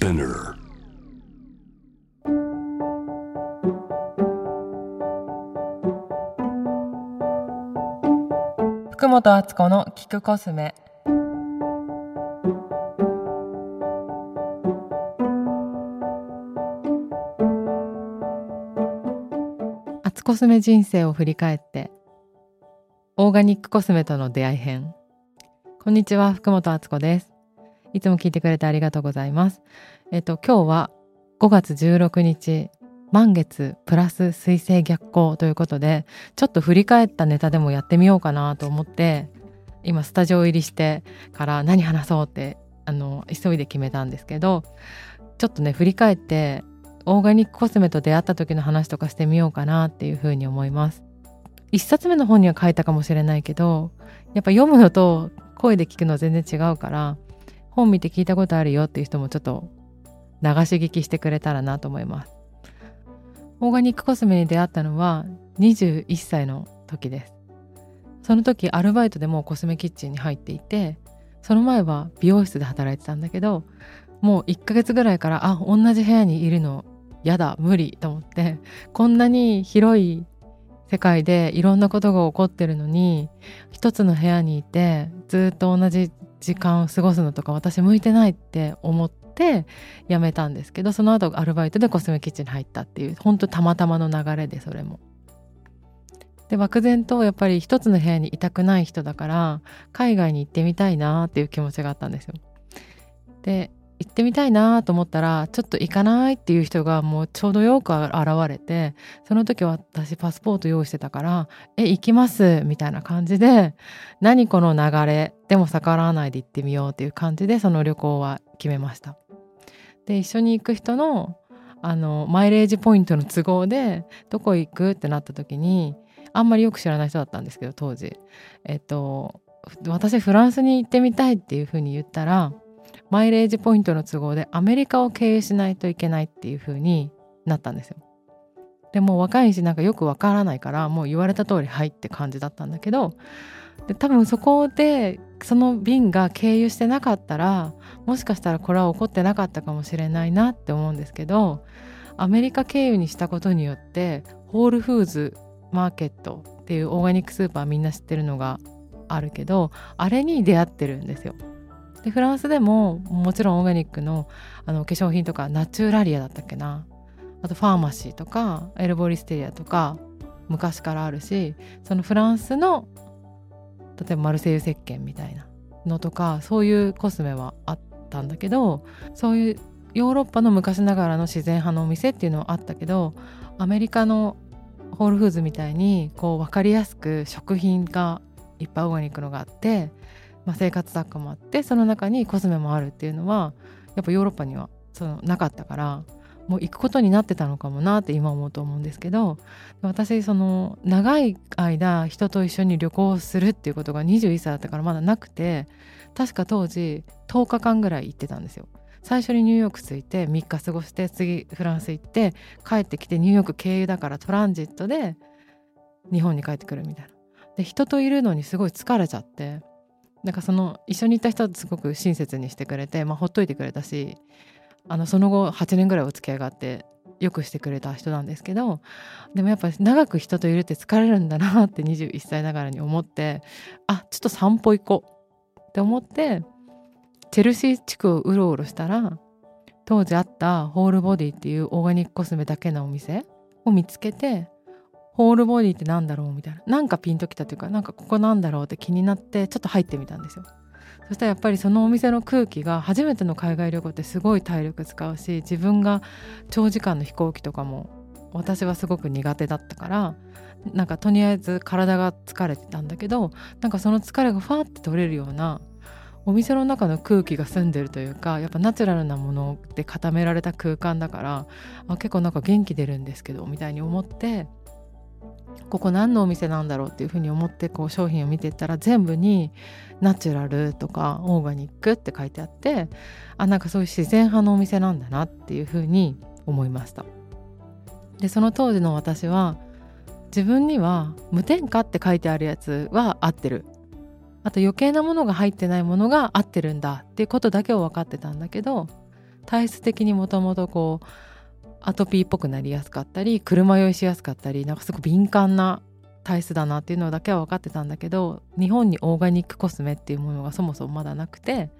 Spinner. 福本敦子の聞くコスメ敦コスメ人生を振り返ってオーガニックコスメとの出会い編。こんにちは福本敦子です。いつも聞いてくれてありがとうございますえっと今日は5月16日満月プラス水星逆行ということでちょっと振り返ったネタでもやってみようかなと思って今スタジオ入りしてから何話そうってあの急いで決めたんですけどちょっとね振り返ってオーガニックコスメと出会った時の話とかしてみようかなっていうふうに思います。一冊目の本には書いたかもしれないけどやっぱ読むのと声で聞くの全然違うから本見て聞いたことあるよっていう人もちょっと流し聞きしてくれたらなと思います。オーガニックコスメに出会ったのは21歳の時です。その時アルバイトでもコスメキッチンに入っていてその前は美容室で働いてたんだけどもう1ヶ月ぐらいからあ同じ部屋にいるのやだ無理と思ってこんなに広い世界でいろんなことが起こってるのに一つの部屋にいてずっと同じ時間を過ごすのとか私向いてないって思って辞めたんですけどその後アルバイトでコスメキッチンに入ったっていう本当たまたまの流れでそれも。で漠然とやっぱり一つの部屋にいたくない人だから海外に行ってみたいなっていう気持ちがあったんですよ。で行ってみたいなと思ったらちょっと行かないっていう人がもうちょうどよく現れてその時私パスポート用意してたから「え行きます」みたいな感じで何この流れでも逆らわないで行ってみようっていう感じでその旅行は決めました。で一緒に行く人のあのマイレージポイントの都合でどこ行くってなった時にあんまりよく知らない人だったんですけど当時えっと私フランスに行ってみたいっていうふうに言ったらマイレージポイントの都合でアメリカを経由しないといけないっていう風になったんですよ。でも若いしなんかよくわからないからもう言われた通りはいって感じだったんだけどで多分そこでその便が経由してなかったらもしかしたらこれは起こってなかったかもしれないなって思うんですけどアメリカ経由にしたことによってホールフーズマーケットっていうオーガニックスーパーみんな知ってるのがあるけどあれに出会ってるんですよ。でフランスでももちろんオーガニックのあの化粧品とかナチュラリアだったっけなあとファーマシーとかエルボリステリアとか昔からあるしそのフランスの例えばマルセイユ石鹸みたいなのとかそういうコスメはあったんだけどそういうヨーロッパの昔ながらの自然派のお店っていうのはあったけどアメリカのホールフーズみたいにこう分かりやすく食品がいっぱいオーガニックのがあってまあ、生活雑貨もあってその中にコスメもあるっていうのはやっぱヨーロッパにはそのなかったからもう行くことになってたのかもなって今思うと思うんですけど私その長い間人と一緒に旅行するっていうことが21歳だったからまだなくて確か当時10日間ぐらい行ってたんですよ。最初にニューヨーク着いて3日過ごして次フランス行って帰ってきてニューヨーク経由だからトランジットで日本に帰ってくるみたいな。で人といるのにすごい疲れちゃってなんかその一緒にいた人はすごく親切にしてくれて、まあ、ほっといてくれたしあのその後8年ぐらいお付き合いがあってよくしてくれた人なんですけどでもやっぱ長く人といるって疲れるんだなって21歳ながらに思ってあちょっと散歩行こうって思ってチェルシー地区をうろうろしたら当時あったホールボディっていうオーガニックコスメだけのお店を見つけてホールボディってなんだろうみたいななんかピンときたというかなんかここなんだろうって気になってちょっと入ってみたんですよ。そしたらやっぱりそのお店の空気が初めての海外旅行ってすごい体力使うし自分が長時間の飛行機とかも私はすごく苦手だったからなんかとりあえず体が疲れてたんだけどなんかその疲れがファーって取れるようなお店の中の空気が澄んでるというかやっぱナチュラルなもので固められた空間だからあ結構なんか元気出るんですけどみたいに思ってここ何のお店なんだろうっていうふうに思ってこう商品を見ていったら全部にナチュラルとかオーガニックって書いてあってあなんかそういう自然派のお店なんだなっていうふうに思いました。でその当時の私は自分には無添加って書いてあるやつは合ってる。あと余計なものが入ってないものが合ってるんだっていうことだけを分かってたんだけど体質的にもともとこうアトピーっぽくなりやすかったり車酔いしやすかったりなんかすごく敏感な体質だなっていうのだけは分かってたんだけど日本にオーガニックコスメっていうものがそもそもまだなくて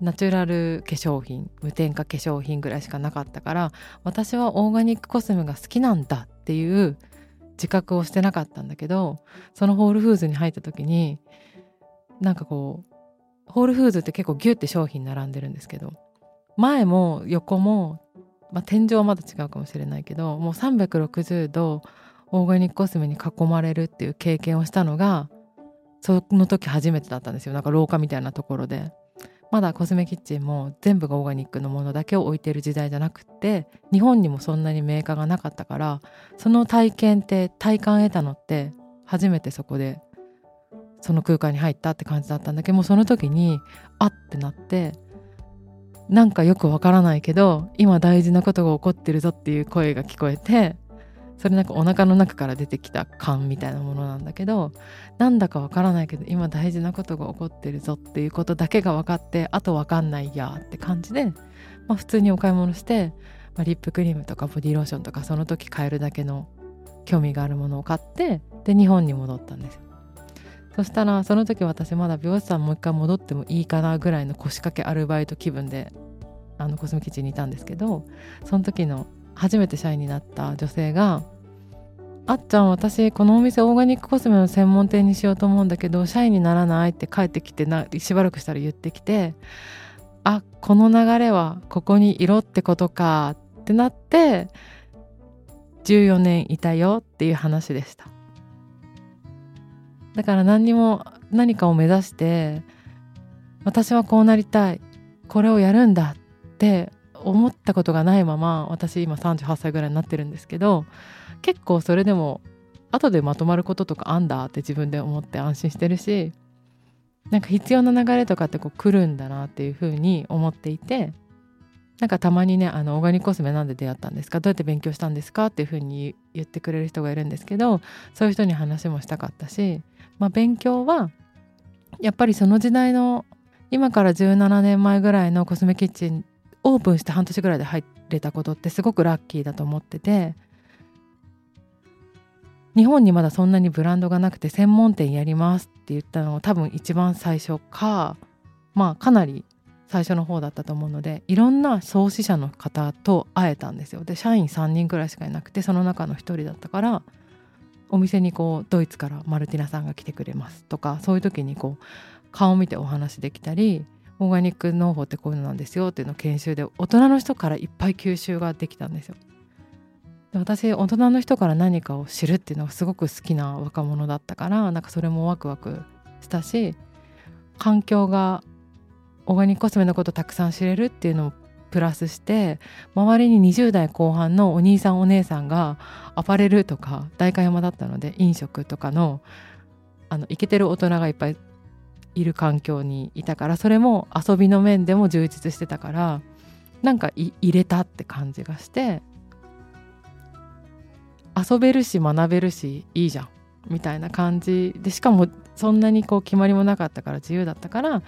ナチュラル化粧品無添加化粧品ぐらいしかなかったから私はオーガニックコスメが好きなんだっていう自覚をしてなかったんだけどそのホールフーズに入った時になんかこうホールフーズって結構ギュッて商品並んでるんですけど前も横も、まあ、天井はまだ違うかもしれないけどもう360度オーガニックコスメに囲まれるっていう経験をしたのがその時初めてだったんですよ。なんか廊下みたいなところで。まだコスメキッチンも全部がオーガニックのものだけを置いてる時代じゃなくって日本にもそんなにメーカーがなかったからその体験って体感得たのって初めてそこでその空間に入ったって感じだったんだけどもうその時にあってなってなんかよくわからないけど今大事なことが起こってるぞっていう声が聞こえてそれなんかお腹の中から出てきた感みたいなものなんだけどなんだかわからないけど今大事なことが起こってるぞっていうことだけが分かってあと分かんないやって感じで、まあ、普通にお買い物して、まあ、リップクリームとかボディローションとかその時買えるだけの興味があるものを買ってで日本に戻ったんですよ。そしたらその時私まだ美容師さんもう一回戻ってもいいかなぐらいの腰掛けアルバイト気分であのコスメキッチンにいたんですけどその時の初めて社員になった女性があっちゃん私このお店オーガニックコスメの専門店にしようと思うんだけど社員にならないって帰ってきてなしばらくしたら言ってきてあこの流れはここにいろってことかってなって14年いたよっていう話でした。だから何にも何かを目指して私はこうなりたい。これをやるんだって思ったことがないまま私今38歳ぐらいになってるんですけど結構それでも後でまとまることとかあんだって自分で思って安心してるしなんか必要な流れとかってこう来るんだなっていうふうに思っていてなんかたまにねあのオーガニックコスメなんで出会ったんですか？どうやって勉強したんですか？っていうふうに言ってくれる人がいるんですけどそういう人に話もしたかったし、まあ、勉強はやっぱりその時代の今から17年前ぐらいのコスメキッチンオープンして半年ぐらいで入れたことってすごくラッキーだと思ってて日本にまだそんなにブランドがなくて専門店やりますって言ったのが多分一番最初かまあかなり最初の方だったと思うのでいろんな創始者の方と会えたんですよ。で社員3人くらいしかいなくてその中の1人だったからお店にこうドイツからマルティナさんが来てくれますとかそういう時にこう顔見てお話できたりオーガニック農法ってこういうのなんですよっていうのを研修で大人の人からいっぱい吸収ができたんですよ。で私大人の人から何かを知るっていうのがすごく好きな若者だったからなんかそれもワクワクしたし環境がオーガニックコスメのことたくさん知れるっていうのをプラスして周りに20代後半のお兄さんお姉さんがアパレルとか代官山だったので飲食とかのあのイケてる大人がいっぱいいる環境にいたからそれも遊びの面でも充実してたからなんか入れたって感じがして遊べるし学べるしいいじゃんみたいな感じでしかもそんなにこう決まりもなかったから自由だったから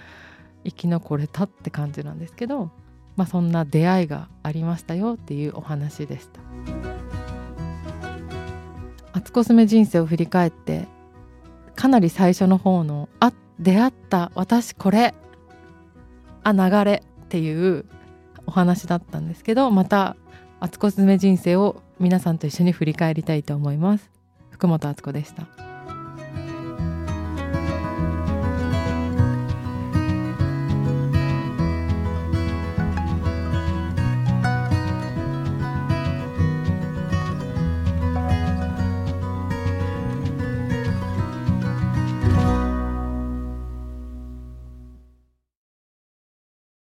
生き残れたって感じなんですけど、まあ、そんな出会いがありましたよっていうお話でした。アツコスメ人生を振り返ってかなり最初の方の「あ出会った私これあ流れ」っていうお話だったんですけどまたアツコスメ人生を皆さんと一緒に振り返りたいと思います。福本敦子でした。